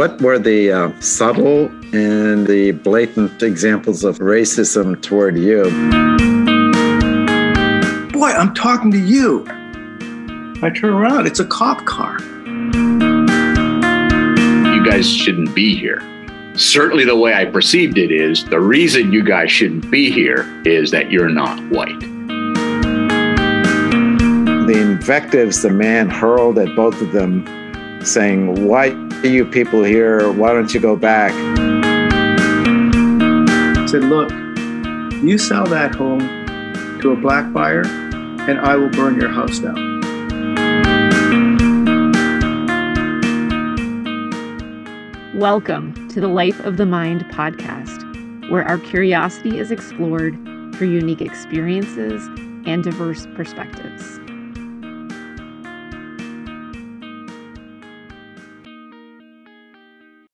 what were the uh, subtle and the blatant examples of racism toward you? Boy, I'm talking to you. I turn around, it's a cop car. You guys shouldn't be here. Certainly, the way I perceived it is the reason you guys shouldn't be here is that you're not white. The invectives the man hurled at both of them, saying, Why are you people here? Why don't you go back? I said, Look, you sell that home to a black buyer, and I will burn your house down. Welcome to the Life of the Mind podcast, where our curiosity is explored through unique experiences and diverse perspectives.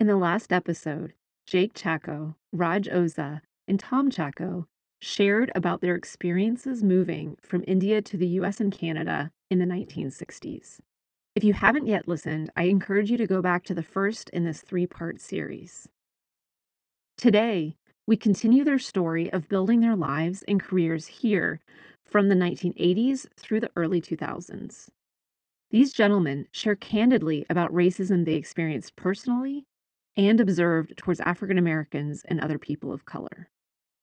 In the last episode, Jake Chaco, Raj Oza, and Tom Chaco shared about their experiences moving from India to the US and Canada in the 1960s. If you haven't yet listened, I encourage you to go back to the first in this three part series. Today, we continue their story of building their lives and careers here from the 1980s through the early 2000s. These gentlemen share candidly about racism they experienced personally and observed towards African Americans and other people of color.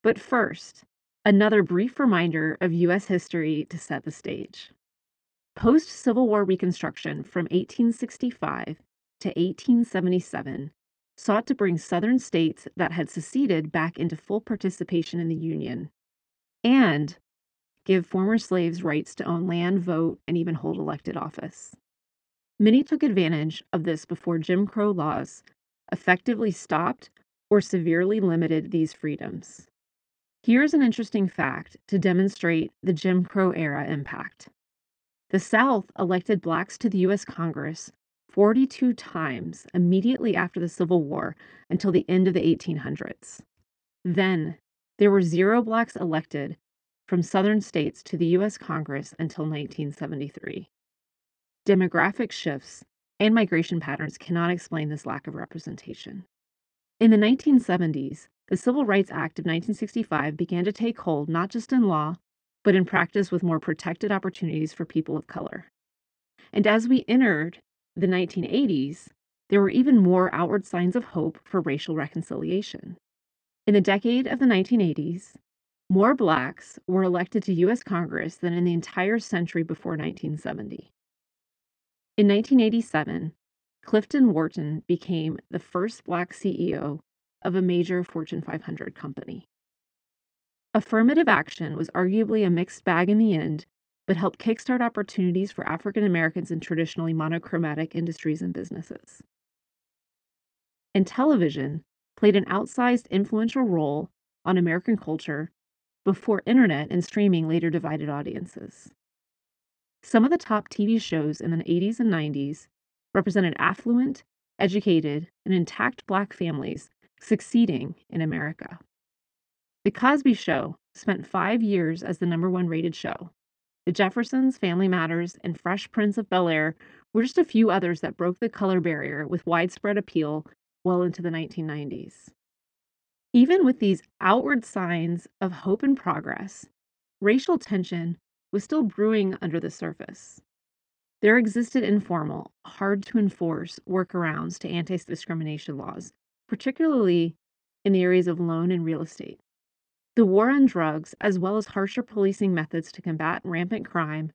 But first, another brief reminder of U.S. history to set the stage. Post Civil War Reconstruction from 1865 to 1877 sought to bring Southern states that had seceded back into full participation in the Union and give former slaves rights to own land, vote, and even hold elected office. Many took advantage of this before Jim Crow laws effectively stopped or severely limited these freedoms. Here's an interesting fact to demonstrate the Jim Crow era impact. The South elected blacks to the U.S. Congress 42 times immediately after the Civil War until the end of the 1800s. Then, there were zero blacks elected from Southern states to the U.S. Congress until 1973. Demographic shifts and migration patterns cannot explain this lack of representation. In the 1970s, the Civil Rights Act of 1965 began to take hold not just in law, but in practice with more protected opportunities for people of color. And as we entered the 1980s, there were even more outward signs of hope for racial reconciliation. In the decade of the 1980s, more blacks were elected to U.S. Congress than in the entire century before 1970. In 1987, Clifton Wharton became the first black CEO of a major Fortune 500 company. Affirmative action was arguably a mixed bag in the end, but helped kickstart opportunities for African Americans in traditionally monochromatic industries and businesses. And television played an outsized influential role on American culture before internet and streaming later divided audiences. Some of the top TV shows in the 80s and 90s represented affluent, educated, and intact Black families succeeding in America. The Cosby Show spent five years as the number one rated show. The Jeffersons, Family Matters, and Fresh Prince of Bel Air were just a few others that broke the color barrier with widespread appeal well into the 1990s. Even with these outward signs of hope and progress, racial tension was still brewing under the surface. There existed informal, hard to enforce workarounds to anti discrimination laws, particularly in the areas of loan and real estate. The war on drugs, as well as harsher policing methods to combat rampant crime,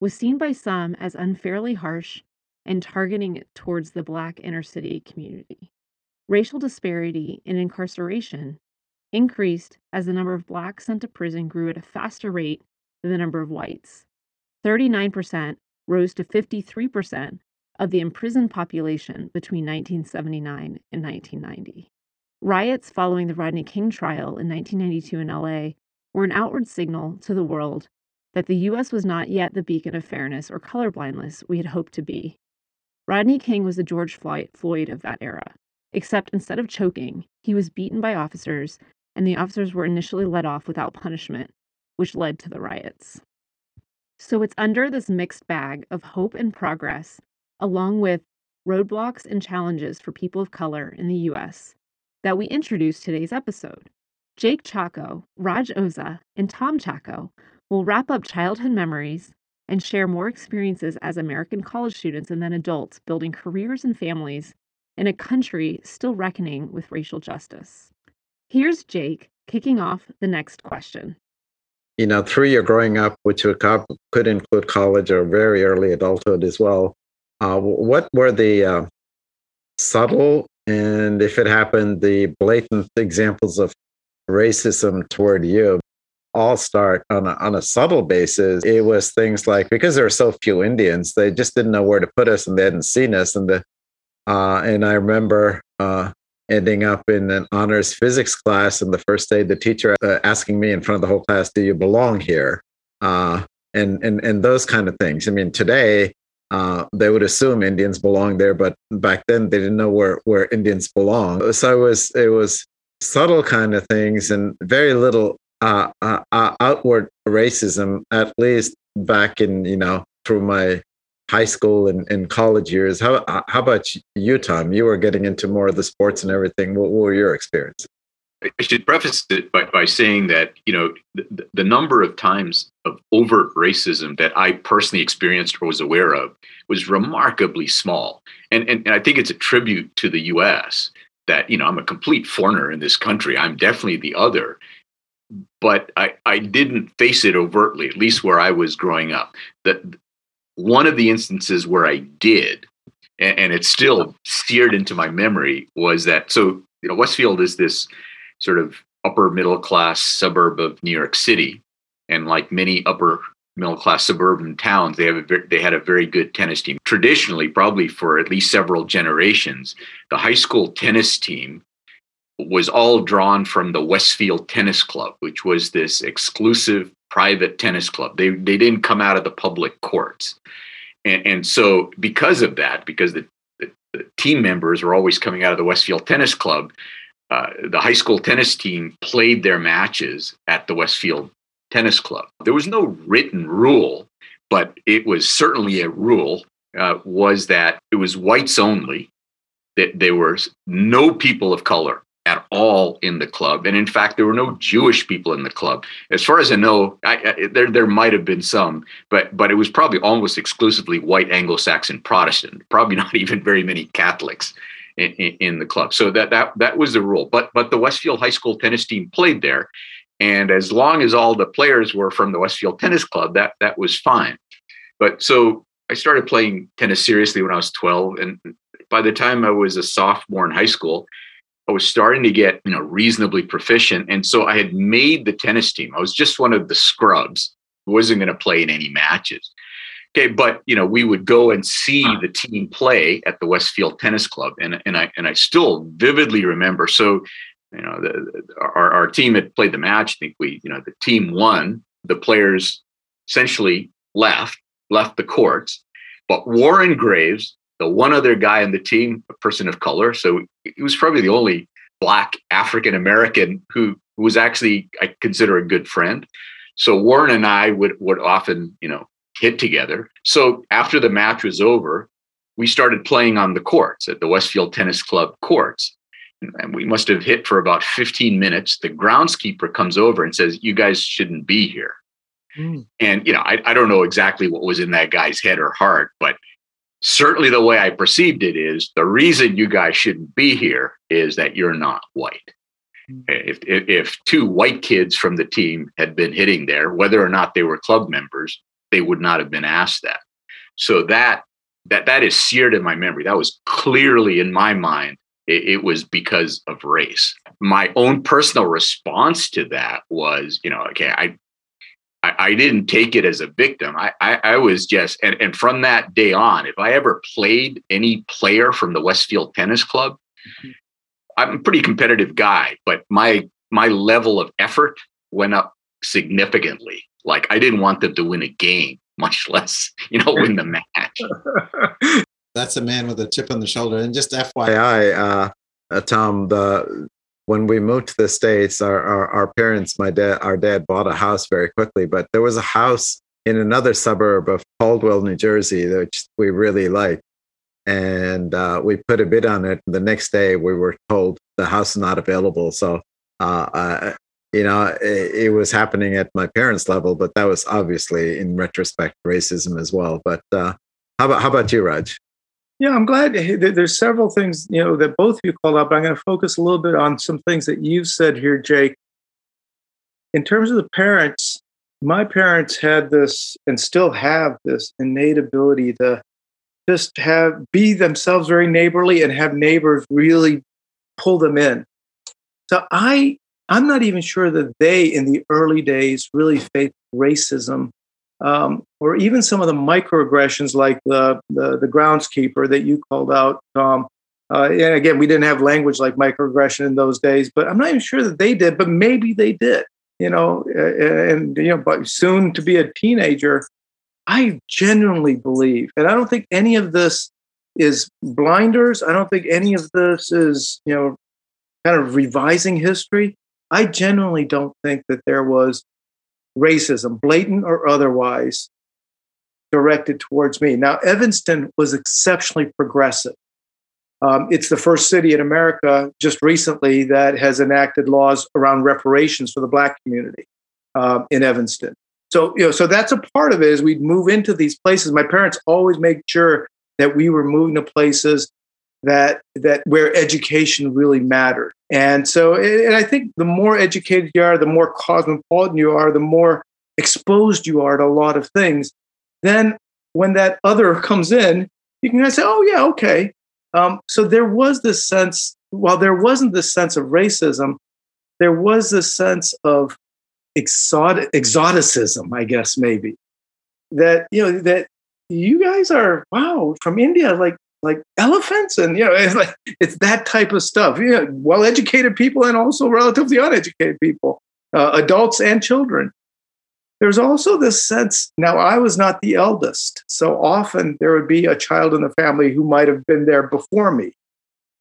was seen by some as unfairly harsh and targeting it towards the Black inner city community. Racial disparity in incarceration increased as the number of Blacks sent to prison grew at a faster rate than the number of whites. 39% rose to 53% of the imprisoned population between 1979 and 1990. Riots following the Rodney King trial in 1992 in LA were an outward signal to the world that the U.S. was not yet the beacon of fairness or colorblindness we had hoped to be. Rodney King was the George Floyd of that era, except instead of choking, he was beaten by officers, and the officers were initially let off without punishment, which led to the riots. So it's under this mixed bag of hope and progress, along with Roadblocks and Challenges for People of Color in the U.S., that we introduce today's episode. Jake Chaco, Raj Oza, and Tom Chaco will wrap up childhood memories and share more experiences as American college students and then adults building careers and families in a country still reckoning with racial justice. Here's Jake kicking off the next question. You know, through your growing up, which could include college or very early adulthood as well, uh, what were the uh, subtle and, if it happened, the blatant examples of racism toward you? All start on a, on a subtle basis. It was things like because there were so few Indians, they just didn't know where to put us and they hadn't seen us. And the uh, and I remember uh, ending up in an honors physics class, and the first day, the teacher uh, asking me in front of the whole class, "Do you belong here?" Uh, and and and those kind of things. I mean, today uh, they would assume Indians belong there, but back then they didn't know where where Indians belong. So it was it was subtle kind of things and very little uh, outward racism, at least back in you know through my high school and, and college years. How uh, how about you, Tom? You were getting into more of the sports and everything. What, what were your experiences? I should preface it by, by saying that you know the, the number of times of overt racism that I personally experienced or was aware of was remarkably small, and and, and I think it's a tribute to the U.S. that you know I'm a complete foreigner in this country. I'm definitely the other, but I, I didn't face it overtly, at least where I was growing up. That one of the instances where I did, and, and it's still seared into my memory, was that so you know Westfield is this sort of upper middle class suburb of New York City, and like many upper middle class suburban towns, they have a they had a very good tennis team. Traditionally, probably for at least several generations, the high school tennis team was all drawn from the Westfield Tennis Club, which was this exclusive private tennis club. They they didn't come out of the public courts, and, and so because of that, because the, the, the, team members were always coming out of the Westfield Tennis Club, uh, the high school tennis team played their matches at the Westfield Tennis Club. There was no written rule, but it was certainly a rule. Uh, was that it was whites only that there were no people of color at all in the club. And in fact, there were no Jewish people in the club. As far as I know, I, I, there there might have been some, but but it was probably almost exclusively white Anglo-Saxon Protestant. Probably not even very many Catholics in, in, in, the club. So that that that was the rule. But but the Westfield High School tennis team played there, and as long as all the players were from the Westfield Tennis Club, that that was fine. But so I started playing tennis seriously when I was 12, and by the time I was a sophomore in high school, I was starting to get, you know, reasonably proficient. And so I had made the tennis team. I was just one of the scrubs who wasn't going to play in any matches. Okay, but you know, we would go and see the team play at the Westfield Tennis Club, and and I and I still vividly remember. So, you know, the, our our team had played the match. I think we, you know, the team won. The players essentially left left the courts, but Warren Graves the one other guy on the team, a person of color. So he was probably the only black African American who, who was actually I consider a good friend. So Warren and I would would often, you know, hit together. So after the match was over, we started playing on the courts at the Westfield Tennis Club courts. And we must have hit for about 15 minutes. The groundskeeper comes over and says, You guys shouldn't be here. Mm. And, you know, I, I don't know exactly what was in that guy's head or heart, but certainly the way I perceived it is the reason you guys shouldn't be here is that you're not white. Hmm. If, if, if two white kids from the team had been hitting there, whether or not they were club members, they would not have been asked that. So that that that is seared in my memory. That was clearly in my mind. It, it was because of race. My own personal response to that was, you know, okay, I I, I, didn't take it as a victim. I, I, I was just, and, and, from that day on, if I ever played any player from the Westfield Tennis Club, mm-hmm. I'm a pretty competitive guy, but my my level of effort went up significantly. Like I didn't want them to win a game, much less, you know, win the match. That's a man with a chip on the shoulder. And just FYI, uh, uh, Tom, the when we moved to the states our, our, our, parents my dad our dad bought a house very quickly but there was a house in another suburb of caldwell new jersey which we really liked and uh, we put a bid on it. The next day, we were told the house is not available. So, uh, you know, it, it, was happening at my parents' level, but that was obviously, in retrospect, racism as well. But uh, how about how about you, Raj? Yeah, I'm glad there's several things you know that both of you called out. But I'm going to focus a little bit on some things that you've said here, Jake. In terms of the parents, my parents had this and still have this innate ability to just have be themselves very neighborly and have neighbors really pull them in. So I I'm not even sure that they in the early days really faced racism um, or even some of the microaggressions like the, the, the groundskeeper that you called out, Tom. Uh, and again, we didn't have language like microaggression in those days, but I'm not even sure that they did, but maybe they did. You know, and you know, but soon to be a teenager, I genuinely believe, and I don't think any of this is blinders. I don't think any of this is, you know, kind of revising history. I genuinely don't think that there was racism, blatant or otherwise, directed towards me. Now, Evanston was exceptionally progressive. Um, it's the first city in America just recently that has enacted laws around reparations for the Black community uh, in Evanston. So, you know, so that's a part of it as we move into these places. My parents always make sure that we were moving to places that that where education really mattered. And so, and I think the more educated you are, the more cosmopolitan you are, the more exposed you are to a lot of things. Then, when that other comes in, you can say, "Oh yeah, okay." Um, so there was this sense. While there wasn't this sense of racism, there was this sense of exotic, exoticism, I guess maybe that you know that you guys are wow from India, like like elephants, and you know it's like it's that type of stuff. You know, well-educated people and also relatively uneducated people, uh, adults and children. There's also this sense. Now, I was not the eldest, so often there would be a child in the family who might have been there before me.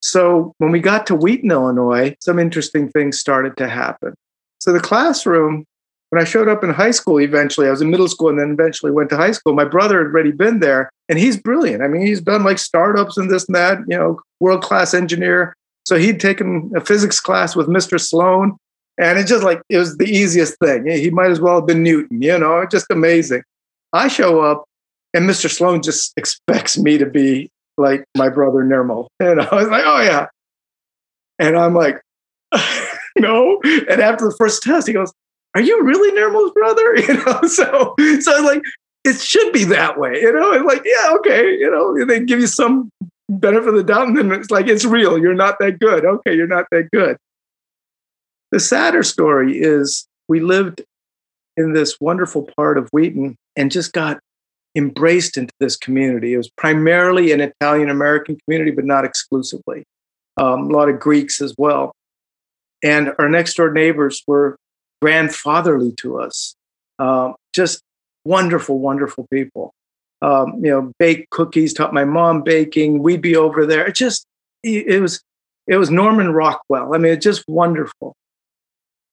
So when we got to Wheaton, Illinois, some interesting things started to happen. So the classroom, when I showed up in high school, eventually, I was in middle school and then eventually went to high school. My brother had already been there and he's brilliant. I mean, he's done like startups and this and that, you know, world class engineer. So he'd taken a physics class with Mr. Sloan and it's just like, it was the easiest thing. He might as well have been Newton, you know, just amazing. I show up and Mr. Sloan just expects me to be like my brother Nirmal. And I was like, oh yeah. And I'm like, no. And after the first test, he goes, Are you really Nirmal's brother? You know, so so like, it should be that way, you know, and like, yeah, okay, you know, they give you some benefit of the doubt, and then it's like it's real. You're not that good. Okay, you're not that good. The sadder story is we lived in this wonderful part of Wheaton and just got embraced into this community. It was primarily an Italian American community, but not exclusively. Um, a lot of Greeks as well. And our next door neighbors were grandfatherly to us. Um, just wonderful, wonderful people. Um, you know, bake cookies, taught my mom baking. We'd be over there. It just, it was, it was Norman Rockwell. I mean, it's just wonderful.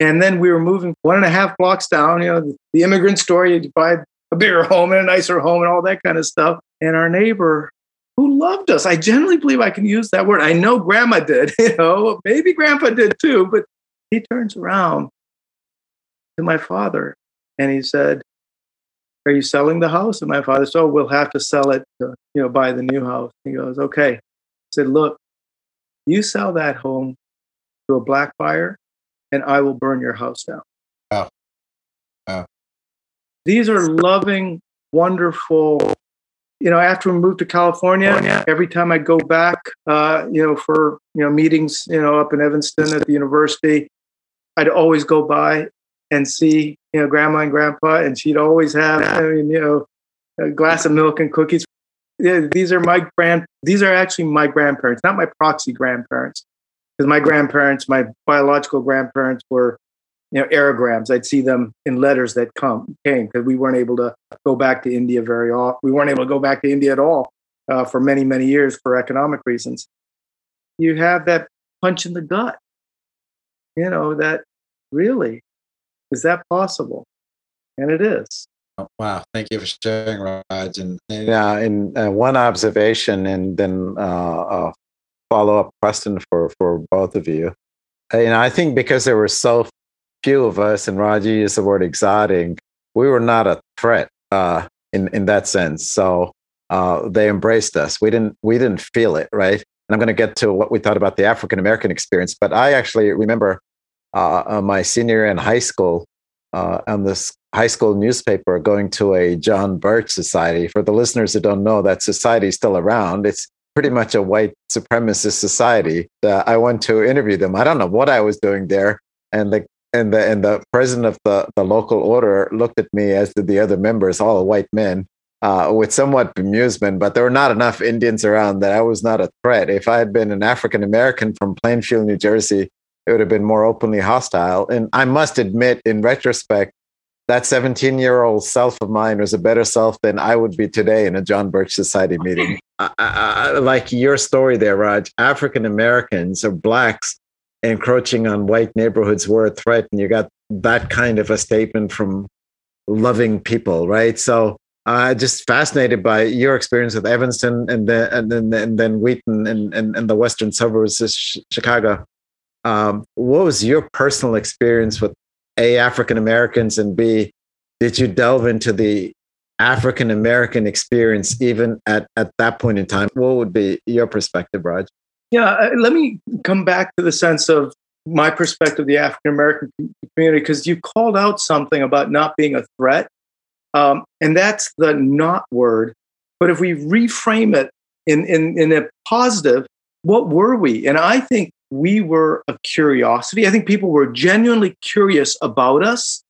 And then we were moving one and a half blocks down, you know, the, the immigrant story, you buy a bigger home and a nicer home and all that kind of stuff. And our neighbor who loved us. I generally believe I can use that word. I know grandma did, you know, maybe grandpa did too, but he turns around to my father and he said, Are you selling the house? And my father said, Oh, we'll have to sell it to, you know, buy the new house. He goes, Okay. I said, Look, you sell that home to a black buyer and I will burn your house down. Wow. Wow. These are loving, wonderful you know, after we moved to California, every time I go back, uh, you know, for you know meetings, you know, up in Evanston at the university, I'd always go by and see, you know, grandma and grandpa, and she'd always have, I mean, you know, a glass of milk and cookies. Yeah, these are my grand. These are actually my grandparents, not my proxy grandparents, because my grandparents, my biological grandparents, were you know aerograms i'd see them in letters that come came because we weren't able to go back to india very often we weren't able to go back to india at all uh, for many many years for economic reasons you have that punch in the gut you know that really is that possible and it is Oh, wow. Thank you for sharing, Raj. And, and Yeah, and uh, one observation, and then uh, a follow up question for for both of you. Uh, You know, I think because there were so few of us, and Raji used the word exotic, we were not a threat uh, in in that sense. So uh, they embraced us. We didn't we didn't feel it, right? And I'm going to get to what we thought about the African American experience. But I actually remember uh, uh, my senior in high school uh, on this high school newspaper going to a John Birch Society. For the listeners who don't know, that society is still around. It's pretty much a white supremacist society. Uh, I went to interview them. I don't know what I was doing there, and the and the and the president of the the local order looked at me as did the other members, all white men, uh, with somewhat bemusement. But there were not enough Indians around that I was not a threat. If I had been an African American from Plainfield, New Jersey, it would have been more openly hostile. And I must admit, in retrospect, that 17 year old self of mine was a better self than I would be today in a John Birch Society meeting. I, I, I, like your story there, Raj, African Americans or blacks encroaching on white neighborhoods were a threat. And you got that kind of a statement from loving people, right? So uh, just fascinated by your experience with Evanston and then and and then Wheaton and, and, and the western suburbs of Chicago. Um, what was your personal experience with a African Americans and B did you delve into the African American experience even at at that point in time? What would be your perspective, Raj? Yeah, uh, let me come back to the sense of my perspective, of the African American community, because you called out something about not being a threat. Um, and that's the not word. But if we reframe it in, in, in a positive, what were we? And I think we were a curiosity. I think people were genuinely curious about us.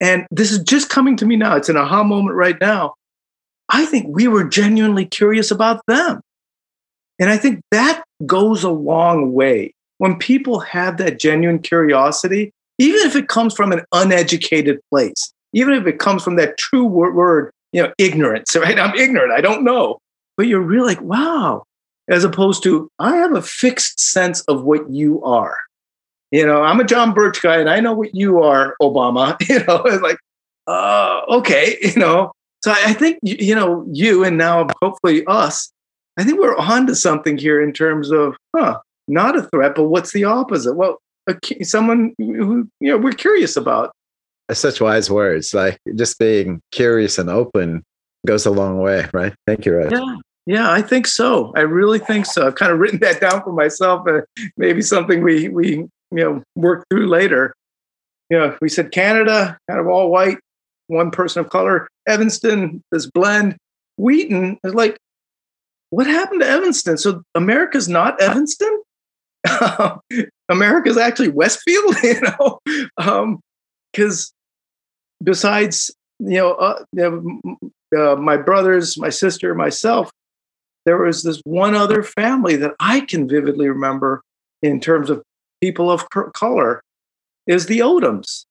And this is just coming to me now. It's an aha moment right now. I think we were genuinely curious about them. And I think that goes a long way. When people have that genuine curiosity, even if it comes from an uneducated place, even if it comes from that true word, you know, ignorance, right? I'm ignorant, I don't know. But you're really like, wow, as opposed to, I have a fixed sense of what you are. You know, I'm a John Birch guy and I know what you are, Obama. You know, it's like, uh, okay, you know. So I think, you know, you and now hopefully us, I think we're on to something here in terms of, huh, not a threat, but what's the opposite? Well, a, someone who, you know, we're curious about. Such wise words, like just being curious and open goes a long way, right? Thank you, Raj. Yeah. Yeah, I think so. I really think so. I've kind of written that down for myself. Uh, maybe something we we you know work through later. You know, we said Canada, kind of all white, one person of color. Evanston, this blend. Wheaton is like, what happened to Evanston? So America's not Evanston. America's actually Westfield. You know, because um, besides you know, uh, you know uh, my brothers, my sister, myself, there was this one other family that I can vividly remember in terms of people of color is the Odoms.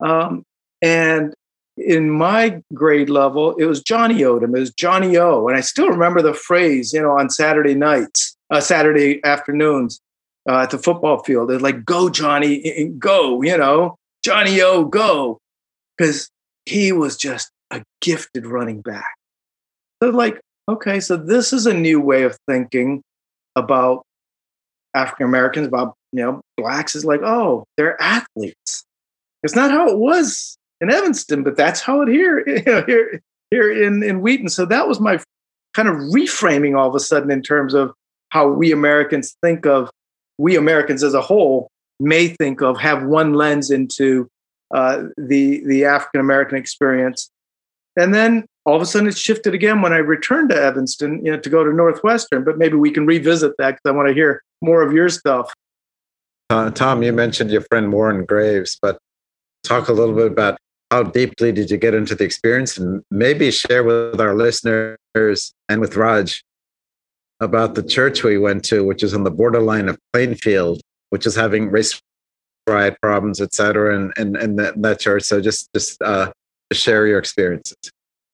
Um, and in my grade level, it was Johnny Odom, it was Johnny O. And I still remember the phrase, you know, on Saturday nights, uh, Saturday afternoons uh, at the football field. It's like, go, Johnny, go, you know, Johnny O, go. Because he was just a gifted running back. So, like, okay, so this is a new way of thinking about African Americans, about you know, blacks is like, oh, they're athletes. It's not how it was in Evanston, but that's how it here, you know, here, here in, in Wheaton. So that was my kind of reframing all of a sudden in terms of how we Americans think of we Americans as a whole may think of have one lens into uh, the the African American experience, and then all of a sudden it shifted again when I returned to Evanston, you know, to go to Northwestern. But maybe we can revisit that because I want to hear more of your stuff. Uh, Tom, you mentioned your friend Warren Graves, but talk a little bit about how deeply did you get into the experience, and maybe share with our listeners and with Raj about the church we went to, which is on the borderline of Plainfield, which is having race riot problems, et cetera, and, and, and that, church. So just, just uh, share your experiences.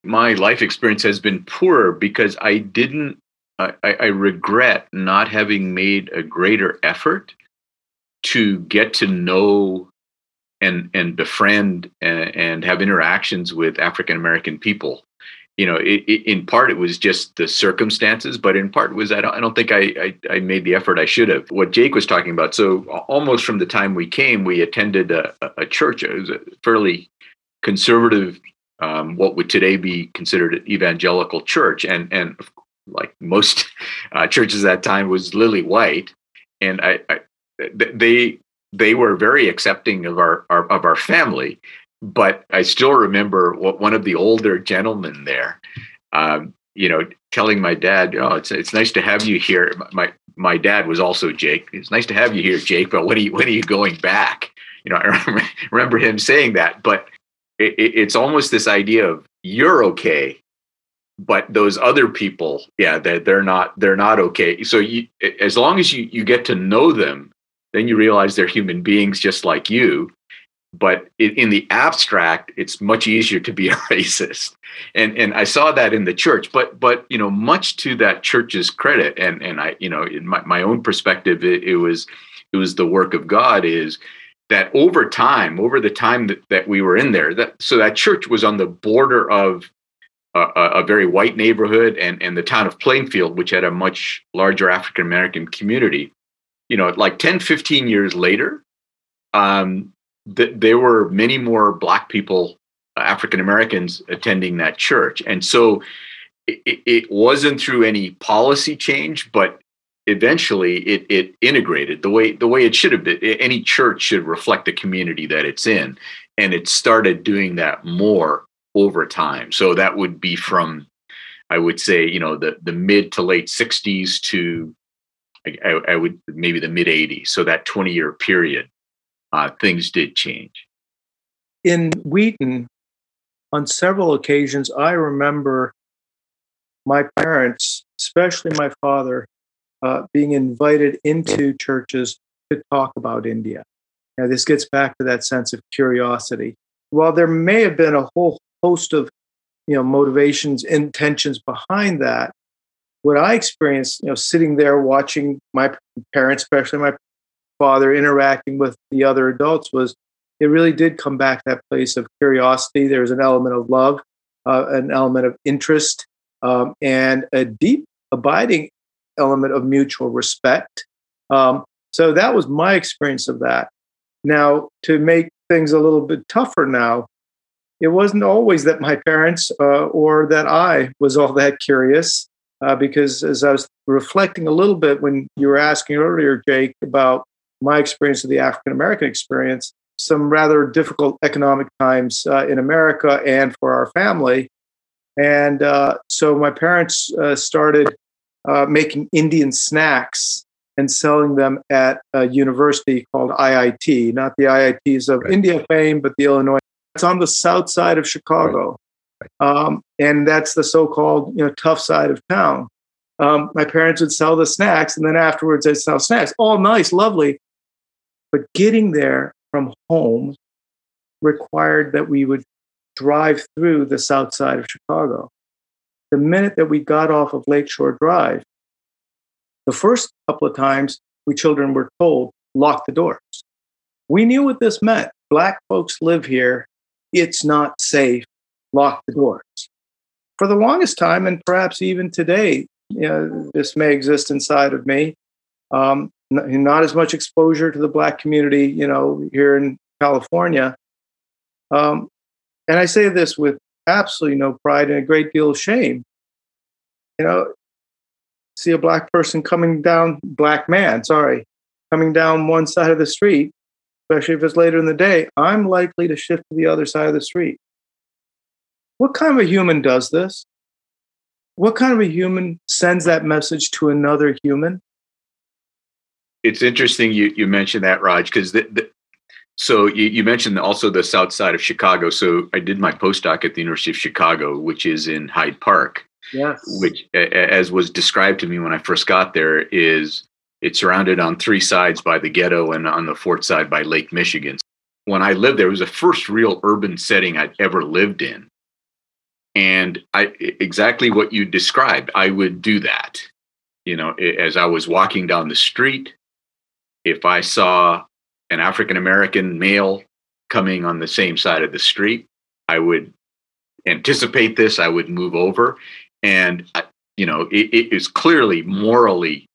My life experience has been poor because I didn't, I, I regret not having made a greater effort to get to know and and befriend and, and have interactions with African American people. You know, it, it, in part it was just the circumstances, but in part was I don't, I don't think I, I, I made the effort I should have. What Jake was talking about. So almost from the time we came, we attended a, a church. It was a fairly conservative, um, what would today be considered an evangelical church, and and like most uh, churches at that time was lily white, and I, I they they were very accepting of our, our, of our family. But i still remember what one of the older gentlemen there um, you know telling my dad oh it's it's nice to have you here. My my dad was also jake it's nice to have you here jake but when are you when are you going back? You know i remember him saying that. But it, it's almost this idea of you're okay but those other people yeah they're, they're not they're not okay so you, as long as you you get to know them then you realize they're human beings just like you. But in the abstract, it's much easier to be a racist, and and I saw that in the church. But but you know, much to that church's credit, and and I you know, in my, my own perspective, it, it was it was the work of God. Is that over time, over the time that, that we were in there, that so that church was on the border of a, a, very white neighborhood and, and the town of Plainfield, which had a much larger African American community you know, like 10, 15 years later, um, th- there were many more Black people, uh, African Americans attending that church. And so it, it, wasn't through any policy change, but eventually it, it integrated the way the way it should have been. Any church should reflect the community that it's in. And it started doing that more over time. So that would be from, I would say, you know, the, the mid to late 60s to I, I would maybe the mid 80s. So that 20 year period, uh, things did change. In Wheaton, on several occasions, I remember my parents, especially my father, uh, being invited into churches to talk about India. Now, this gets back to that sense of curiosity. While there may have been a whole host of you know motivations intentions behind that what I experienced, you know, sitting there watching my parents, especially my father, interacting with the other adults, was it really did come back to that place of curiosity. There was an element of love, uh, an element of interest, um, and a deep, abiding element of mutual respect. Um, so that was my experience of that. Now, to make things a little bit tougher now, it wasn't always that my parents uh, or that I was all that curious uh, because as I was reflecting a little bit when you were asking earlier, Jake, about my experience of the African American experience, some rather difficult economic times uh, in America and for our family. And uh, so my parents uh, started uh, making Indian snacks and selling them at a university called IIT, not the IITs of right. India fame, but the Illinois. It's on the south side of Chicago. Right. Um, and that's the so-called you know tough side of town. Um, my parents would sell the snacks, and then afterwards they'd sell snacks. All nice, lovely, but getting there from home required that we would drive through the south side of Chicago. The minute that we got off of Lakeshore Drive, the first couple of times we children were told, lock the doors. We knew what this meant. Black folks live here. It's not safe lock the doors. For the longest time, and perhaps even today, you know, this may exist inside of me. Um, not as much exposure to the black community, you know, here in California. Um, and I say this with absolutely no pride and a great deal of shame. You know, see a black person coming down, black man, sorry, coming down one side of the street, especially if it's later in the day, I'm likely to shift to the other side of the street. What kind of a human does this? What kind of a human sends that message to another human? It's interesting you, you mentioned that, Raj, because so you, you, mentioned also the south side of Chicago. So I did my postdoc at the University of Chicago, which is in Hyde Park. Yes. Which, as was described to me when I first got there, is it's surrounded on three sides by the ghetto and on the fourth side by Lake Michigan. When I lived there, it was the first real urban setting I'd ever lived in and i exactly what you described i would do that you know as i was walking down the street if i saw an african american male coming on the same side of the street, I would anticipate this. I would move over, and you know, it, it is clearly morally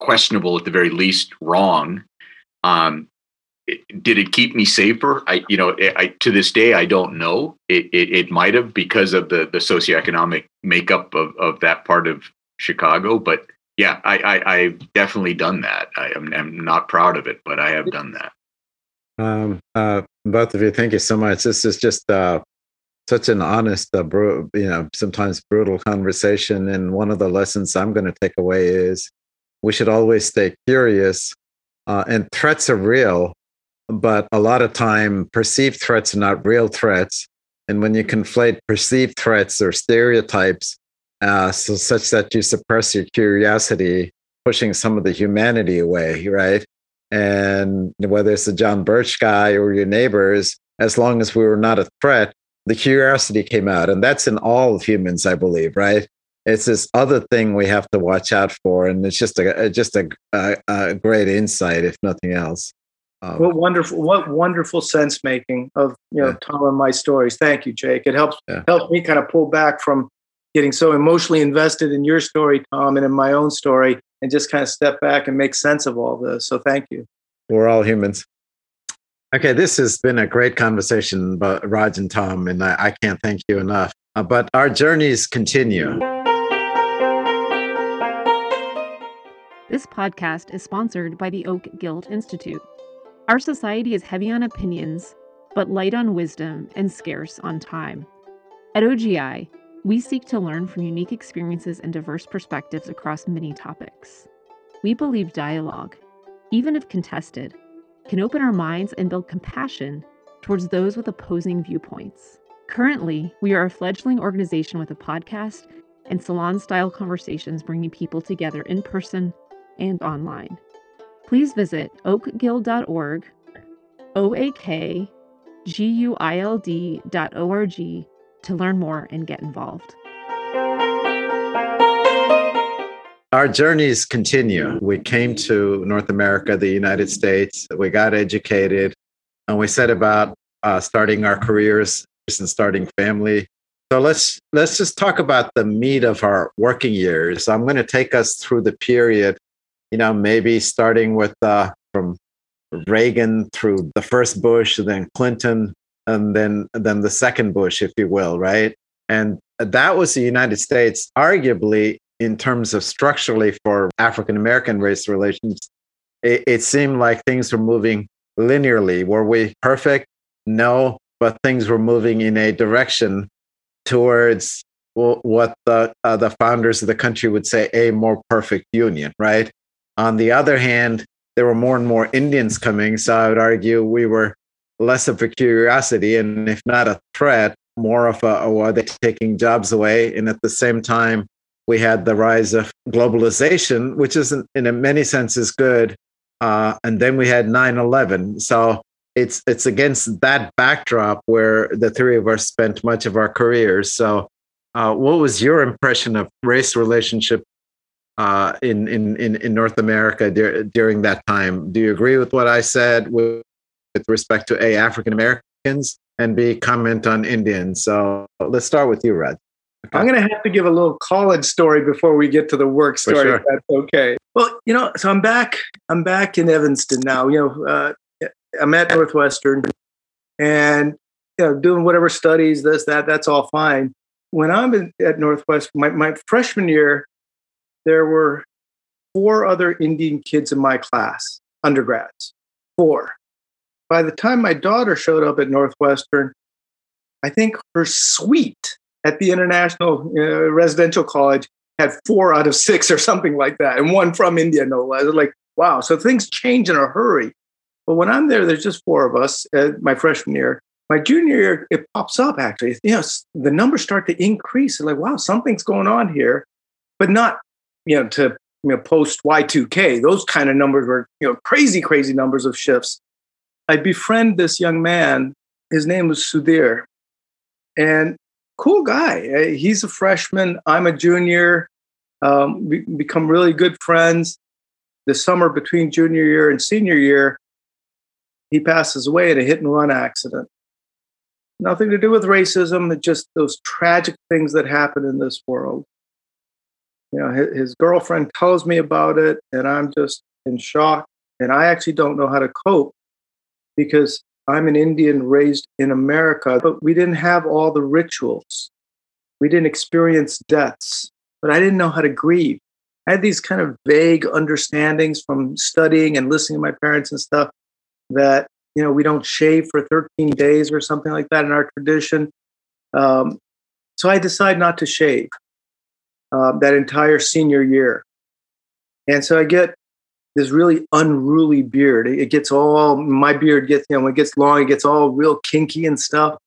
questionable at the very least, wrong. Um, did it keep me safer? I, you know, I, to this day, I don't know. It, it, it might have because of the, the socioeconomic makeup of, of that part of Chicago. But yeah, I, I, I've definitely done that. I am I'm not proud of it, but I have done that. Um, uh, both of you, thank you so much. This is just uh, such an honest, uh, bru- you know, sometimes brutal conversation. And one of the lessons I'm going to take away is we should always stay curious. Uh, and threats are real, but a lot of time perceived threats are not real threats. And when you conflate perceived threats or stereotypes, uh, so such that you suppress your curiosity, pushing some of the humanity away, right? And whether it's the John Birch guy or your neighbors, as long as we were not a threat, the curiosity came out. And that's in all of humans, I believe, right? It's this other thing we have to watch out for. And it's just a, just a, a, a great insight, if nothing else. Um, what wonderful, what wonderful sense making of you know yeah. Tom and my stories. Thank you, Jake. It helps yeah. helps me kind of pull back from getting so emotionally invested in your story, Tom, and in my own story, and just kind of step back and make sense of all this. So thank you. We're all humans. Okay, this has been a great conversation, but Raj and Tom, and I, I can't thank you enough. Uh, but our journeys continue. This podcast is sponsored by the Oak Guild Institute. Our society is heavy on opinions, but light on wisdom and scarce on time. At OGI, we seek to learn from unique experiences and diverse perspectives across many topics. We believe dialogue, even if contested, can open our minds and build compassion towards those with opposing viewpoints. Currently, we are a fledgling organization with a podcast and salon style conversations bringing people together in person and online please visit oakguild.org, O-A-K-G-U-I-L-D.org to learn more and get involved. Our journeys continue. We came to North America, the United States. We got educated, and we set about uh, starting our careers and starting family. So let's let's just talk about the meat of our working years. I'm going to take us through the period you know, maybe starting with uh, from Reagan through the first Bush, then Clinton, and then then the second Bush, if you will, right? And that was the United States, arguably in terms of structurally for African American race relations. It, it seemed like things were moving linearly. Were we perfect? No, but things were moving in a direction towards what the uh, the founders of the country would say a more perfect union, right? On the other hand, there were more and more Indians coming. So I would argue we were less of a curiosity and, if not a threat, more of a, oh, are they taking jobs away? And at the same time, we had the rise of globalization, which isn't in many senses good. Uh, and then we had 9 11. So it's, it's against that backdrop where the three of us spent much of our careers. So, uh, what was your impression of race relationship uh, in, in, in North America during that time. Do you agree with what I said with respect to A, African Americans, and B, comment on Indians? So let's start with you, Red. Okay. I'm going to have to give a little college story before we get to the work story. Sure. If that's okay. Well, you know, so I'm back. I'm back in Evanston now. You know, uh, I'm at Northwestern, and you know, doing whatever studies, this, that. That's all fine. When I'm in, at Northwest, my, my freshman year, there were four other Indian kids in my class, undergrads, four. By the time my daughter showed up at Northwestern, I think her suite at the International uh, Residential College had four out of six or something like that, and one from India, no less. Like, wow. So things change in a hurry. But when I'm there, there's just four of us uh, my freshman year. My junior year, it pops up actually. You know, the numbers start to increase. like, wow, something's going on here, but not you know, to you know, post Y2K, those kind of numbers were, you know, crazy, crazy numbers of shifts. I befriend this young man. His name was Sudhir. And cool guy. Uh, he's a freshman. I'm a junior. Um, we become really good friends. The summer between junior year and senior year, he passes away in a hit and run accident. Nothing to do with racism, just those tragic things that happen in this world. You know, his girlfriend tells me about it, and I'm just in shock. And I actually don't know how to cope because I'm an Indian raised in America, but we didn't have all the rituals. We didn't experience deaths, but I didn't know how to grieve. I had these kind of vague understandings from studying and listening to my parents and stuff that, you know, we don't shave for 13 days or something like that in our tradition. Um, so I decided not to shave uh, that entire senior year. And so I get this really unruly beard. It gets all my beard gets you know when it gets long, it gets all real kinky and stuff.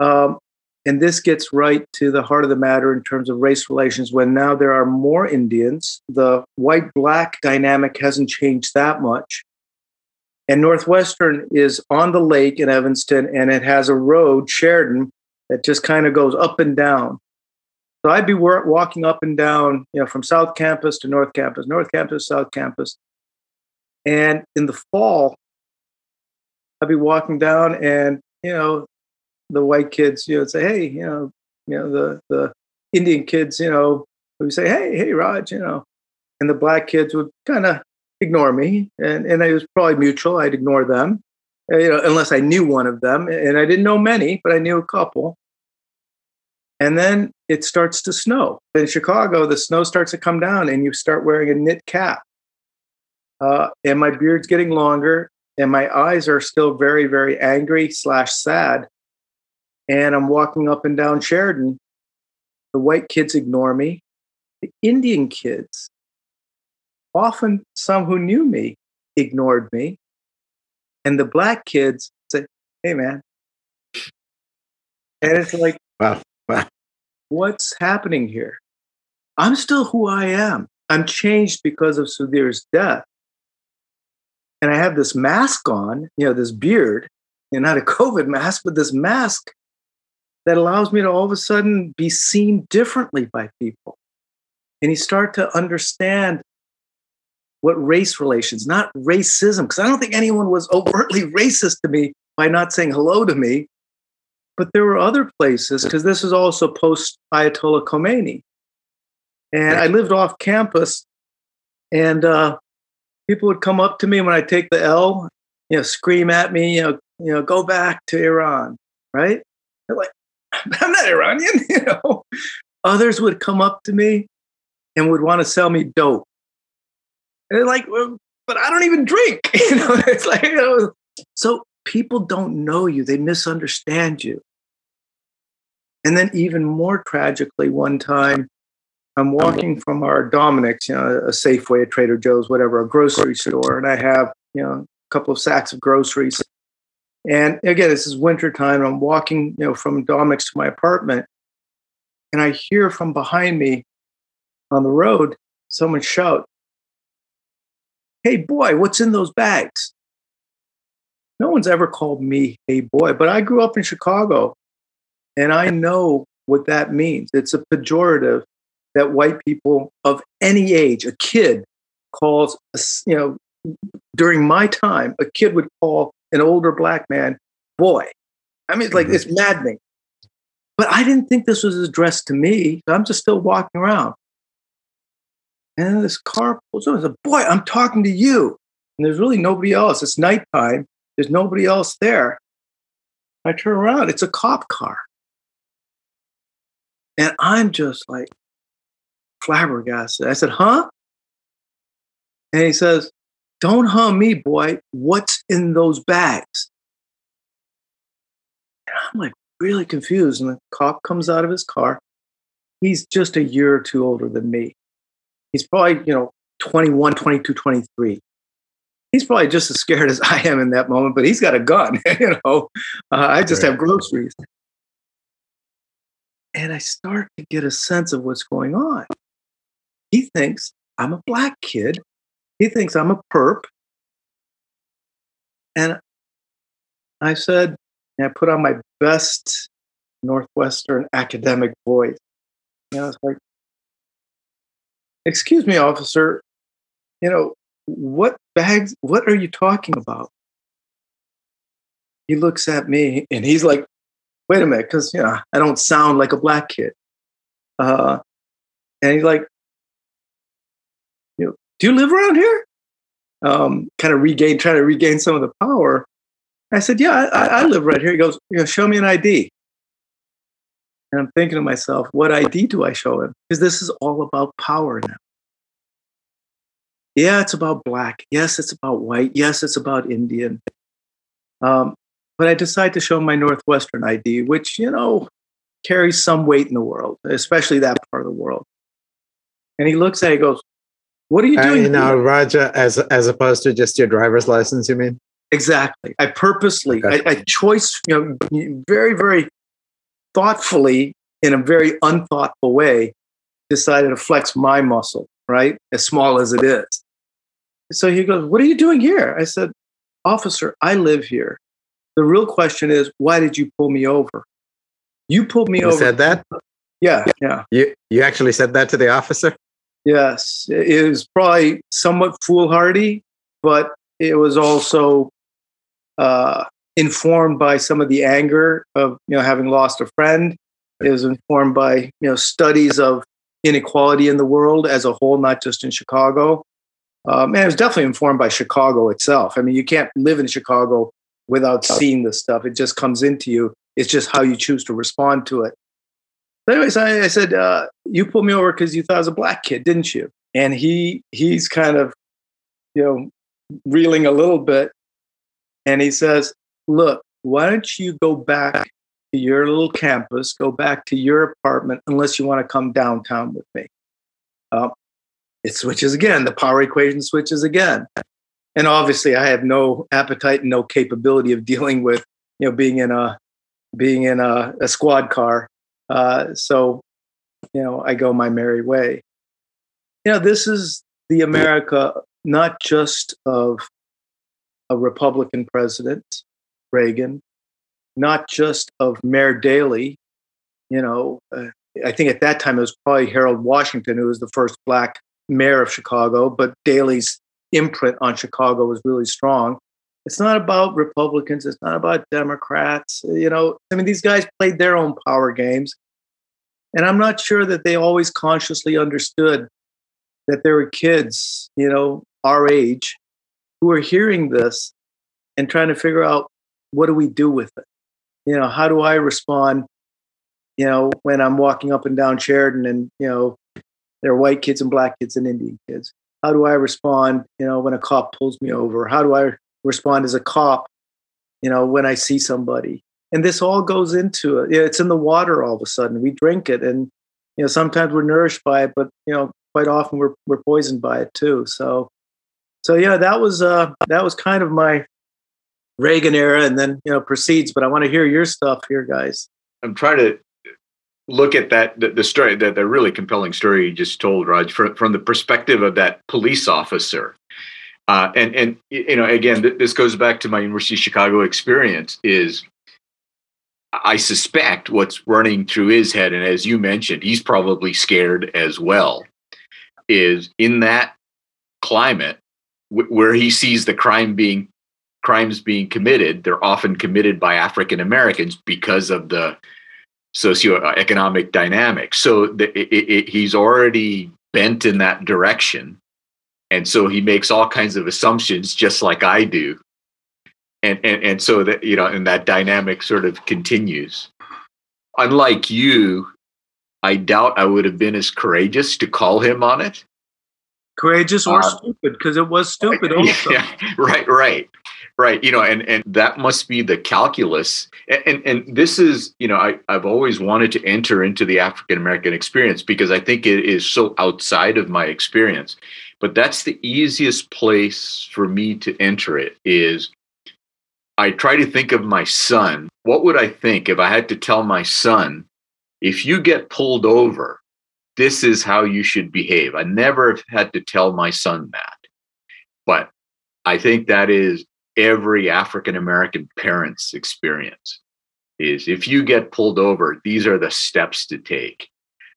Um, and this gets right to the heart of the matter in terms of race relations. When now there are more Indians, the white-black dynamic hasn't changed that much. And Northwestern is on the lake in Evanston, and it has a road, Sheridan, that just kind of goes up and down. So I'd be walking up and down, you know, from South Campus to North Campus, North Campus, South Campus, and in the fall, I'd be walking down and, you know, the white kids, you know, say, hey, you know, you know, the the Indian kids, you know, would say, hey, hey, Raj, you know, and the black kids would kind of ignore me, and and it was probably mutual. I'd ignore them, you know, unless I knew one of them, and I didn't know many, but I knew a couple. And then it starts to snow. In Chicago, the snow starts to come down, and you start wearing a knit cap uh, and my beard's getting longer, and my eyes are still very, very angry slash sad. And I'm walking up and down Sheridan. The white kids ignore me. The Indian kids, often some who knew me, ignored me. And the black kids say, Hey, man. And it's like, wow, wow. What's happening here? I'm still who I am. I'm changed because of Sudhir's death and I have this mask on, you know, this beard, and not a COVID mask, but this mask that allows me to all of a sudden be seen differently by people. And you start to understand what race relations, not racism, because I don't think anyone was overtly racist to me by not saying hello to me. But there were other places, because this is also post Ayatollah Khomeini. And I lived off campus, and uh, people would come up to me when I take the L, you know, scream at me, you know, you know, go back to Iran, right? They're like, I'm not Iranian, you know. Others would come up to me and would want to sell me dope. And they're like, well, but I don't even drink. You know, it's like, you know, so people don't know you, they misunderstand you. And then, even more tragically, one time I'm walking from our Dominick's, you know, a Safeway, a Trader Joe's, whatever, a grocery store, and I have, you know, a couple of sacks of groceries. And again, this is winter time. I'm walking, you know, from Dominick's to my apartment, and I hear from behind me on the road someone shout, "Hey boy, what's in those bags?" No one's ever called me a boy," but I grew up in Chicago, and I know what that means. It's a pejorative that white people of any age, a kid calls, you know, during my time, a kid would call an older black man boy. I mean, it's like mm-hmm. it's maddening. But I didn't think this was addressed to me. I'm just still walking around. And this car pulls up and says, Boy, I'm talking to you. And there's really nobody else. It's nighttime. There's nobody else there. I turn around, it's a cop car. And I'm just like, flabbergasted. I said, huh? And he says, don't hum me, boy. What's in those bags? And I'm like really confused. And the cop comes out of his car. He's just a year or two older than me. He's probably, you know, 21, 22, 23. He's probably just as scared as I am in that moment, but he's got a gun, you know. Uh, I just right. have groceries. And I start to get a sense of what's going on. He thinks I'm a black kid. He thinks I'm a perp. And I said, and I put on my best Northwestern academic voice. And I was like, Excuse me, officer, you know, what bags, what are you talking about? he looks at me and he's like, wait a minute, because you know, I don't sound like a black kid. Uh, and he's like, you know, do you live around here? Um, kind of regain, trying to regain some of the power. I said, yeah, I, I live right here. He goes, you know, show me an ID. And I'm thinking to myself, what ID do I show him? Because this is all about power now. Yeah, it's about black. Yes, it's about white. Yes, it's about Indian. Um, but I decide to show my Northwestern ID, which, you know, carries some weight in the world, especially that part of the world. And he looks at it, he goes, What are you doing? Uh, now, Roger, as as opposed to just your driver's license, you mean? Exactly. I purposely, okay. I, I choice, you know, very, very thoughtfully, in a very unthoughtful way, decided to flex my muscle, right? As small as it is. So he goes, What are you doing here? I said, Officer, I live here. The real question is, why did you pull me over? You pulled me you over. said that? Yeah, yeah. You you actually said that to the officer? Yes. It was probably somewhat foolhardy, but it was also uh, informed by some of the anger of you know having lost a friend. It was informed by you know studies of inequality in the world as a whole, not just in Chicago. Um, and it was definitely informed by Chicago itself. I mean, you can't live in Chicago without seeing this stuff. It just comes into you. It's just how you choose to respond to it. But anyways, I, I said, uh, "You pulled me over because you thought I was a black kid, didn't you?" And he he's kind of, you know, reeling a little bit, and he says, "Look, why don't you go back to your little campus, go back to your apartment, unless you want to come downtown with me." Uh, it switches again. The power equation switches again. And obviously, I have no appetite and no capability of dealing with, you know, being in a being in a, a squad car. Uh, so, you know, I go my merry way. You know, this is the America not just of a Republican president, Reagan, not just of Mayor Daley. You know, uh, I think at that time it was probably Harold Washington who was the first black mayor of Chicago, but Daley's imprint on Chicago was really strong. It's not about Republicans. It's not about Democrats. You know, I mean, these guys played their own power games. And I'm not sure that they always consciously understood that there were kids, you know, our age, who are hearing this and trying to figure out what do we do with it? You know, how do I respond, you know, when I'm walking up and down Sheridan and, you know, there are white kids and black kids and Indian kids. How do I respond, you know, when a cop pulls me over? How do I respond as a cop, you know, when I see somebody? And this all goes into it. It's in the water all of a sudden. We drink it and you know, sometimes we're nourished by it, but you know, quite often we're we're poisoned by it too. So so yeah, that was uh that was kind of my Reagan era and then you know proceeds, but I want to hear your stuff here, guys. I'm trying to look at that the, the story that the really compelling story you just told raj from, from the perspective of that police officer. Uh, and and you know again th- this goes back to my university of chicago experience is i suspect what's running through his head and as you mentioned he's probably scared as well is in that climate w- where he sees the crime being crimes being committed they're often committed by african americans because of the socioeconomic dynamics. So the, it, it, he's already bent in that direction. And so he makes all kinds of assumptions, just like I do. And, and, and so that, you know, and that dynamic sort of continues. Unlike you, I doubt I would have been as courageous to call him on it. Courageous or uh, stupid, because it was stupid also. Yeah, right, right right you know and and that must be the calculus. And and, and this is you know I, i've always wanted to enter into the african american experience because i think it is so outside of my experience. But that's the easiest place for me to enter it is i try to think of my son. What would i think if i had to tell my son if you get pulled over this is how you should behave. I never had to tell my son that. But I think that is every African American parent's experience is if you get pulled over, these are the steps to take.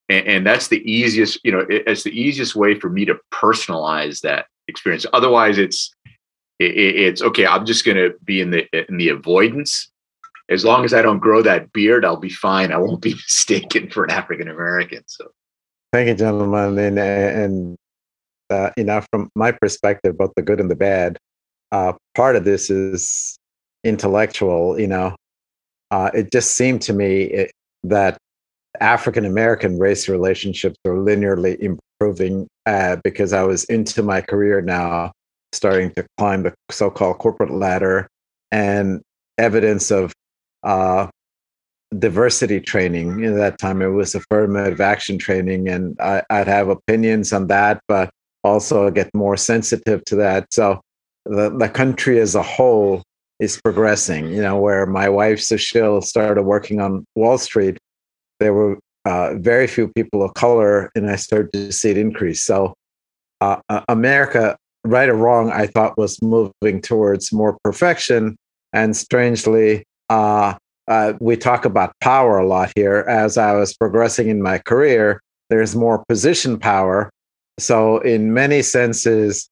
And, and that's the easiest, you know, it, it's the easiest way for me to personalize that experience. Otherwise, it's it, it, it's okay. I'm just going to be in the in the avoidance. As long as I don't grow that beard, I'll be fine. I won't be mistaken for an African American. So, thank you, gentlemen. And and uh, you know, from my perspective, both the good and the bad, uh, part of this is intellectual. You know, uh, it just seemed to me it, that African American race relationships are linearly improving uh, because I was into my career now, starting to climb the so called corporate ladder, and evidence of uh, diversity training. At that time, it was affirmative action training, and I, would have opinions on that, but also get more sensitive to that. So the, the country as a whole is progressing. You know, where my wife Sushil started working on Wall Street, there were uh, very few people of color, and I started to see it increase. So, uh, uh, America, right or wrong, I thought was moving towards more perfection. And strangely, uh, uh, we talk about power a lot here. As I was progressing in my career, there's more position power. So, in many senses,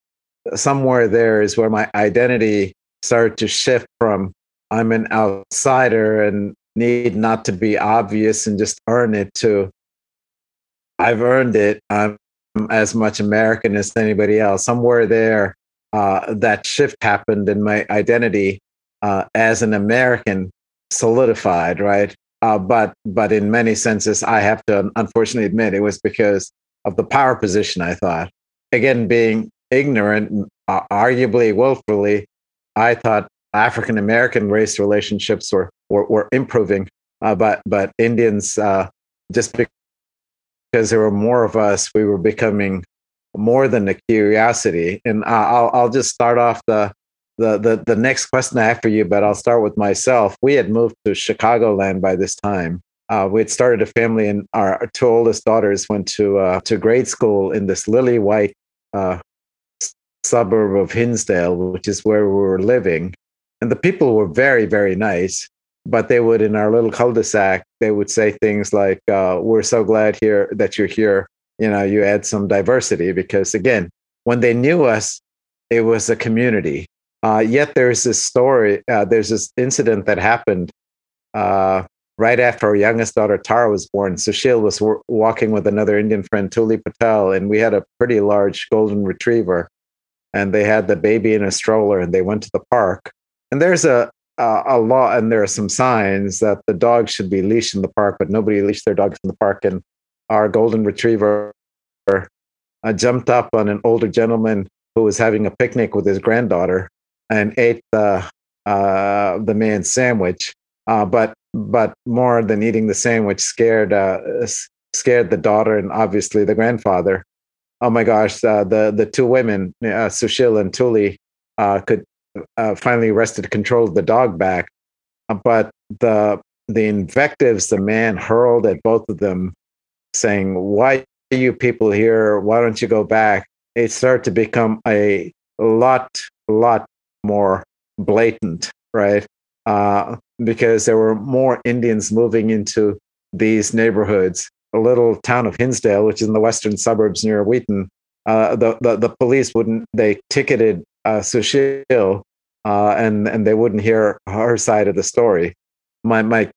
somewhere there is where my identity started to shift from I'm an outsider and need not to be obvious and just earn it to I've earned it. I'm as much American as anybody else. Somewhere there, uh, that shift happened in my identity uh, as an American solidified, right? Uh, but but in many senses, I have to unfortunately admit it was because of the power position. I thought, again, being ignorant, uh, arguably willfully, I thought African American race relationships were were, were improving, uh, but but Indians uh, just because there were more of us, we were becoming more than a curiosity. And I'll I'll just start off the the the the next question I have for you, but I'll start with myself. We had moved to Chicagoland by this time. Uh, we had started a family, and our two oldest daughters went to uh, to grade school in this lily white uh, suburb of Hinsdale, which is where we were living. And the people were very, very nice. But they would, in our little cul-de-sac, they would say things like, uh, "We're so glad here that you're here. You know, you add some diversity." Because again, when they knew us, it was a community. Uh, yet there's this story. Uh, there's this incident that happened uh, right after our youngest daughter Tara was born. Sushil was w- walking with another Indian friend, Tuli Patel, and we had a pretty large golden retriever and they had the baby in a stroller and they went to the park. And there's a a, a law and there are some signs that the dogs should be leashed in the park, but nobody leashed their dogs in the park. And our golden retriever uh, jumped up on an older gentleman who was having a picnic with his granddaughter and ate the uh, the man's sandwich. Uh, but but more than eating the sandwich, scared uh, scared the daughter and obviously the grandfather oh my gosh, uh, the the two women, uh, Sushil and Tuli, uh, could uh, finally wrested control of the dog back, uh, but the the invectives the man hurled at both of them, saying, "Why are you people here? Why don't you go back?" It started to become a lot, lot more blatant, right? Uh, because there were more Indians moving into these neighborhoods little town of Hinsdale, which is in the western suburbs near Wheaton, uh, the, the, the police wouldn't they ticketed uh, Sushil uh, and and they wouldn't hear her side of the story. My my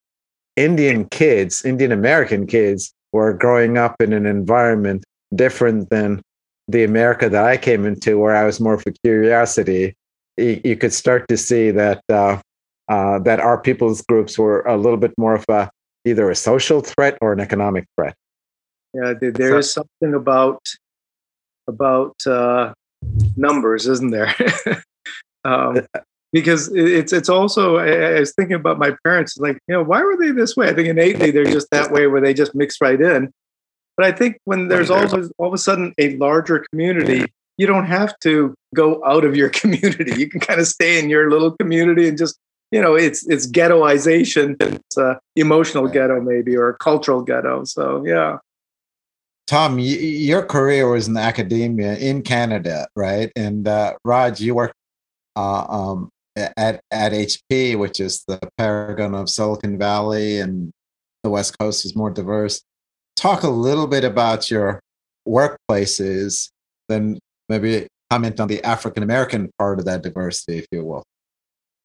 Indian kids, Indian American kids, were growing up in an environment different than the America that I came into, where I was more for curiosity. You, you could start to see that uh, uh, that our people's groups were a little bit more of a either a social threat or an economic threat. Yeah, there so, is something about about uh, numbers, isn't there? um, because it's it's also I, was thinking about my parents, like you know, why were they this way? I think innately they're just that way, where they just mix right in. But I think when there's always all of a sudden a larger community, you don't have to go out of your community. You can kind of stay in your little community and just you know it's it's ghettoization it's a emotional ghetto maybe or a cultural ghetto so yeah. Tom y- your career was in academia in canada right? And uh, raj you worked uh, um, at at hp which is the paragon of silicon valley and the west coast is more diverse. Talk a little bit about your workplaces then maybe comment on the African American part of that diversity, if you will.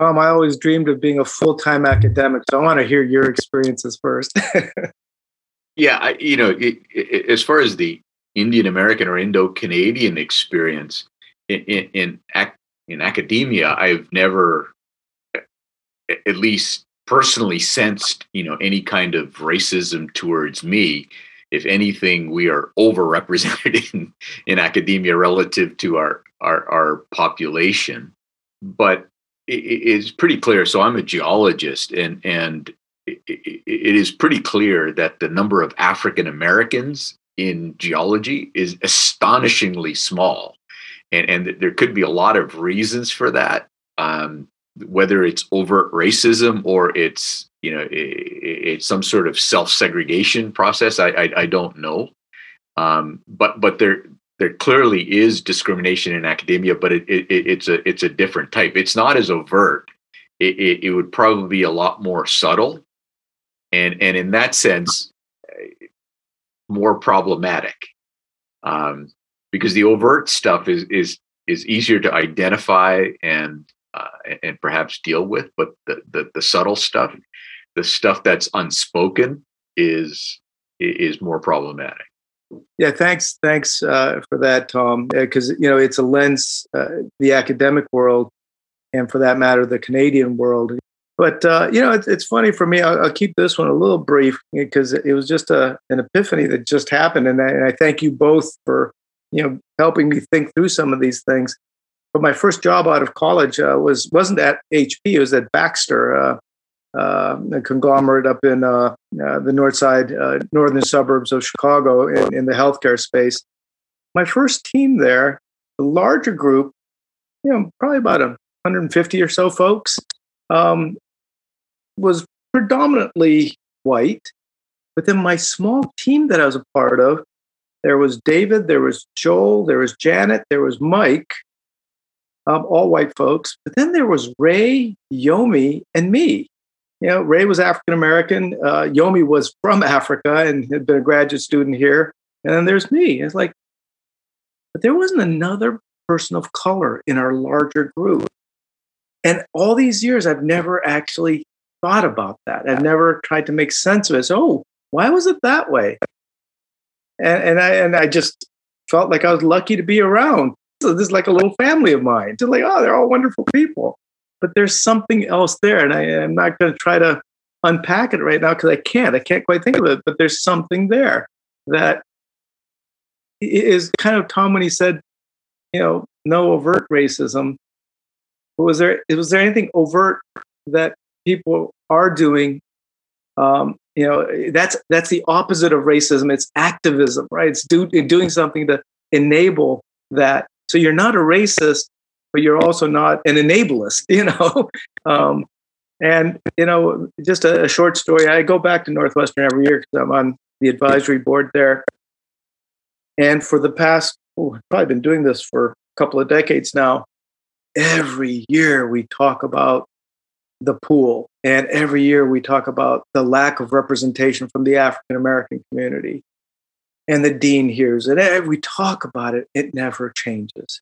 Um, I always dreamed of being a full time academic, so I want to hear your experiences first. yeah, I, you know, it, it, as far as the Indian American or Indo Canadian experience in, in, in, in academia, I've never, at least personally, sensed you know any kind of racism towards me. If anything, we are overrepresented in, in academia relative to our, our, our population. But is pretty clear. So I'm a geologist, and and it is pretty clear that the number of African Americans in geology is astonishingly small, and and there could be a lot of reasons for that. Um, whether it's overt racism or it's you know it's some sort of self segregation process, I, I, I don't know. Um, but but there there clearly is discrimination in academia, but it, it, it's a it's a different type. It's not as overt. It, it, it, would probably be a lot more subtle, and and in that sense, more problematic, um, because the overt stuff is is is easier to identify and uh, and perhaps deal with, but the, the the subtle stuff, the stuff that's unspoken, is is more problematic. Yeah, thanks, thanks uh, for that, Tom. Because you know it's a lens, uh, the academic world, and for that matter, the Canadian world. But uh, you know, it's, it's funny for me. I'll, I'll, keep this one a little brief because it was just a, an epiphany that just happened, and I, and I thank you both for you know helping me think through some of these things. But my first job out of college uh, was wasn't at HP; it was at Baxter, uh, uh, a conglomerate up in uh, uh, the north side, uh, northern suburbs of Chicago in, in, the healthcare space. My first team there, the larger group, you know, probably about 150 or so folks, um, was predominantly white. But then my small team that I was a part of, there was David, there was Joel, there was Janet, there was Mike, um, all white folks. But then there was Ray, Yomi, and me you know, Ray was African American. Uh, Yomi was from Africa and had been a graduate student here. And then there's me. It's like, but there wasn't another person of color in our larger group. And all these years, I've never actually thought about that. I've never tried to make sense of it. So, oh, why was it that way? And, and I and I just felt like I was lucky to be around. So this is like a little family of mine. Just like, oh, they're all wonderful people but there's something else there. And I, am not going to try to unpack it right now because I can't. I can't quite think of it, but there's something there that is kind of Tom when he said, you know, no overt racism. But was there was there anything overt that people are doing? Um, you know, that's that's the opposite of racism. It's activism, right? It's do, doing something to enable that. So you're not a racist, but you're also not an enablist, you know. Um, and you know, just a, a, short story. I go back to Northwestern every year because I'm on the advisory board there. And for the past, oh, I've probably been doing this for a couple of decades now. Every year we talk about the pool, and every year we talk about the lack of representation from the African American community. And the dean hears it. We talk about it, it never changes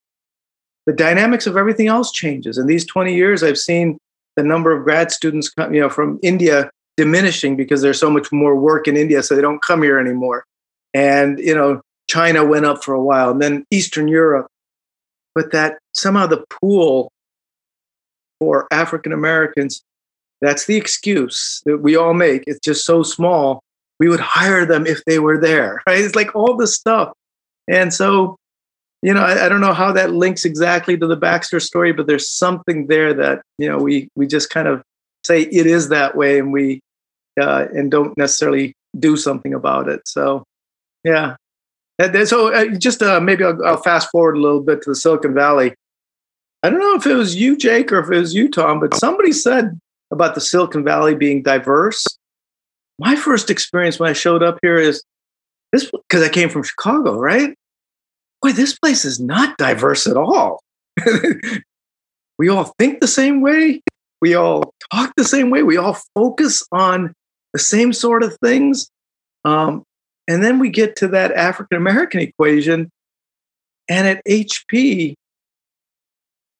the dynamics of everything else changes. In these 20 years, I've seen the number of grad students come, you know, from India diminishing because there's so much more work in India, so they don't come here anymore. And you know, China went up for a while, and then Eastern Europe. But that somehow the pool for African Americans, that's the excuse that we all make. It's just so small. We would hire them if they were there, right? It's like all this stuff. And so you know, I, I, don't know how that links exactly to the Baxter story, but there's something there that you know we we just kind of say it is that way, and we uh, and don't necessarily do something about it. So, yeah. So uh, just uh, maybe I'll, I'll fast forward a little bit to the Silicon Valley. I don't know if it was you, Jake, or if it was you, Tom, but somebody said about the Silicon Valley being diverse. My first experience when I showed up here is this because I came from Chicago, right? Boy, this place is not diverse at all. we all think the same way. We all talk the same way. We all focus on the same sort of things. Um, and then we get to that African American equation. And at HP,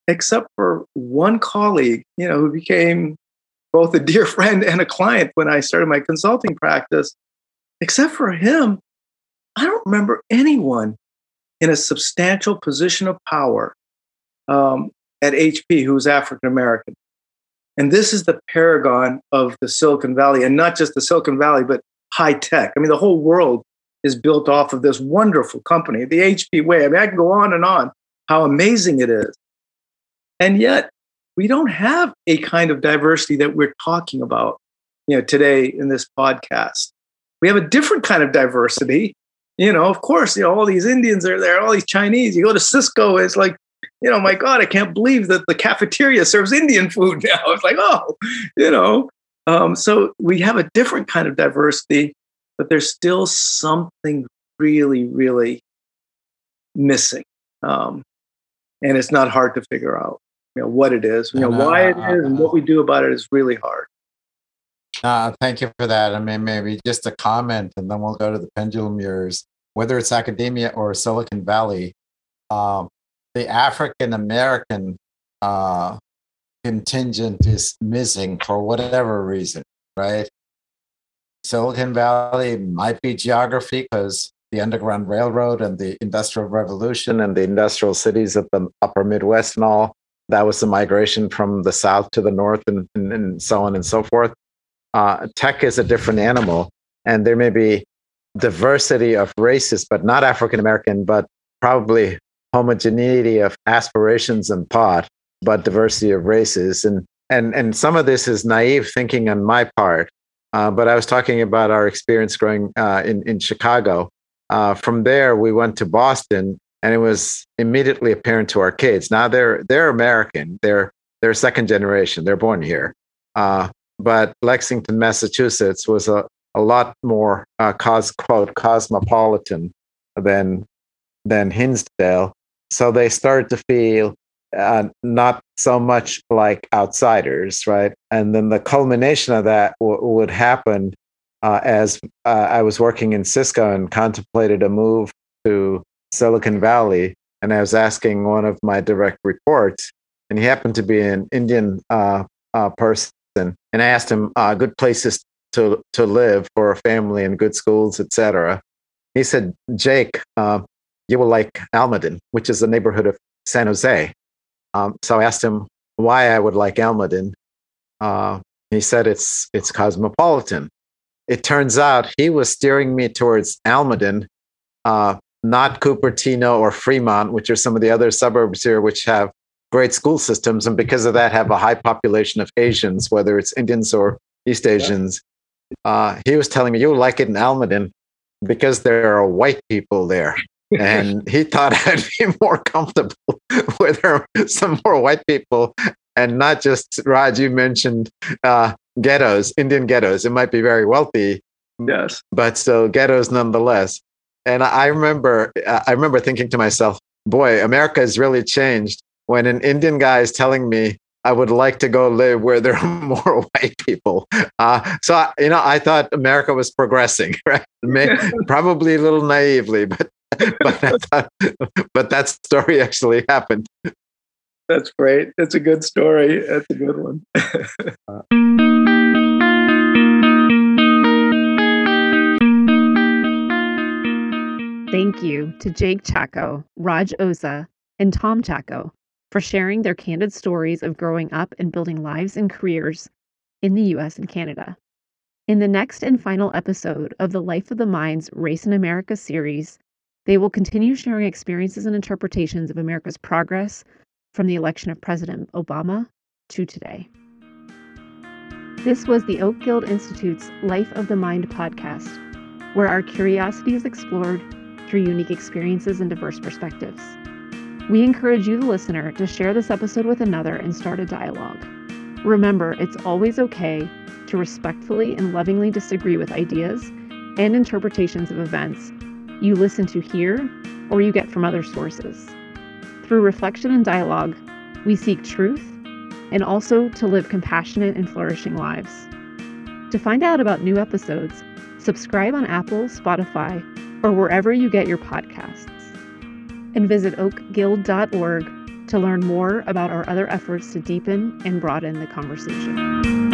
except for one colleague, you know, who became both a dear friend and a client when I started my consulting practice. Except for him, I don't remember anyone in a substantial position of power um, at HP who was African American. And this is the paragon of the Silicon Valley, and not just the Silicon Valley, but high tech. I mean, the whole world is built off of this wonderful company, the HP way. I mean, I can go on and on how amazing it is. And yet, we don't have a kind of diversity that we're talking about, you know, today in this podcast. We have a different kind of diversity. You know, of course, you know, all these Indians are there, all these Chinese. You go to Cisco, it's like, you know, my God, I can't believe that the cafeteria serves Indian food now. It's like, oh, you know. Um, so we have a different kind of diversity, but there's still something really, really missing. Um, and it's not hard to figure out you know what it is you know why it is and what we do about it is really hard uh, thank you for that i mean maybe just a comment and then we'll go to the pendulum mirrors whether it's academia or silicon valley um, the african american uh, contingent is missing for whatever reason right silicon valley might be geography because the Underground Railroad and the Industrial Revolution and the industrial cities of the upper Midwest and all. That was the migration from the South to the North and, and, and so on and so forth. Uh, tech is a different animal, and there may be diversity of races, but not African American, but probably homogeneity of aspirations and thought, but diversity of races. And and and some of this is naive thinking on my part. Uh, but I was talking about our experience growing uh, in in Chicago, uh, from there, we went to Boston, and it was immediately apparent to our kids. Now they're they're American. They're they're second generation. They're born here. Uh, but Lexington, Massachusetts, was a, a lot more uh, cos quote cosmopolitan than than Hinsdale. So they started to feel uh, not so much like outsiders, right? And then the culmination of that w- would happen uh, as uh, I was working in Cisco and contemplated a move to Silicon Valley. And I was asking one of my direct reports, and he happened to be an Indian uh, uh person. And I asked him uh, good places to, to live for a family and good schools, etc. He said, Jake, uh, you will like Almaden, which is a neighborhood of San Jose. Um, so I asked him why I would like Almaden. he said it's it's cosmopolitan it turns out he was steering me towards Almaden, uh, not Cupertino or Fremont, which are some of the other suburbs here, which have great school systems, and because of that, have a high population of Asians, whether it's Indians or East Asians. Uh, he was telling me, "You like it in Almaden because there are white people there." and he thought I'd be more comfortable with some more white people and not just Raj. You mentioned uh, ghettos, Indian ghettos. It might be very wealthy, yes, but still ghettos nonetheless. And I remember, I remember thinking to myself, "Boy, America has really changed." When an Indian guy is telling me I would like to go live where there are more white people. Uh, so, you know, I thought America was progressing, right? Probably a little naively, but but, thought, but that story actually happened. That's great. That's a good story. That's a good one. Thank you to Jake Chaco, Raj Oza, and Tom Chaco for sharing their candid stories of growing up and building lives and careers in the US and Canada. In the next and final episode of the Life of the Minds Race in America series, they will continue sharing experiences and interpretations of America's progress from the election of President Obama to today. This was the Oak Guild Institute's Life of the Mind podcast, where our curiosity is explored through unique experiences and diverse perspectives. We encourage you, the listener, to share this episode with another and start a dialogue. Remember, it's always okay to respectfully and lovingly disagree with ideas and interpretations of events you listen to here or you get from other sources. Through reflection and dialogue, we seek truth and also to live compassionate and flourishing lives. To find out about new episodes, subscribe on Apple, Spotify, or wherever you get your podcasts. And visit oakguild.org to learn more about our other efforts to deepen and broaden the conversation.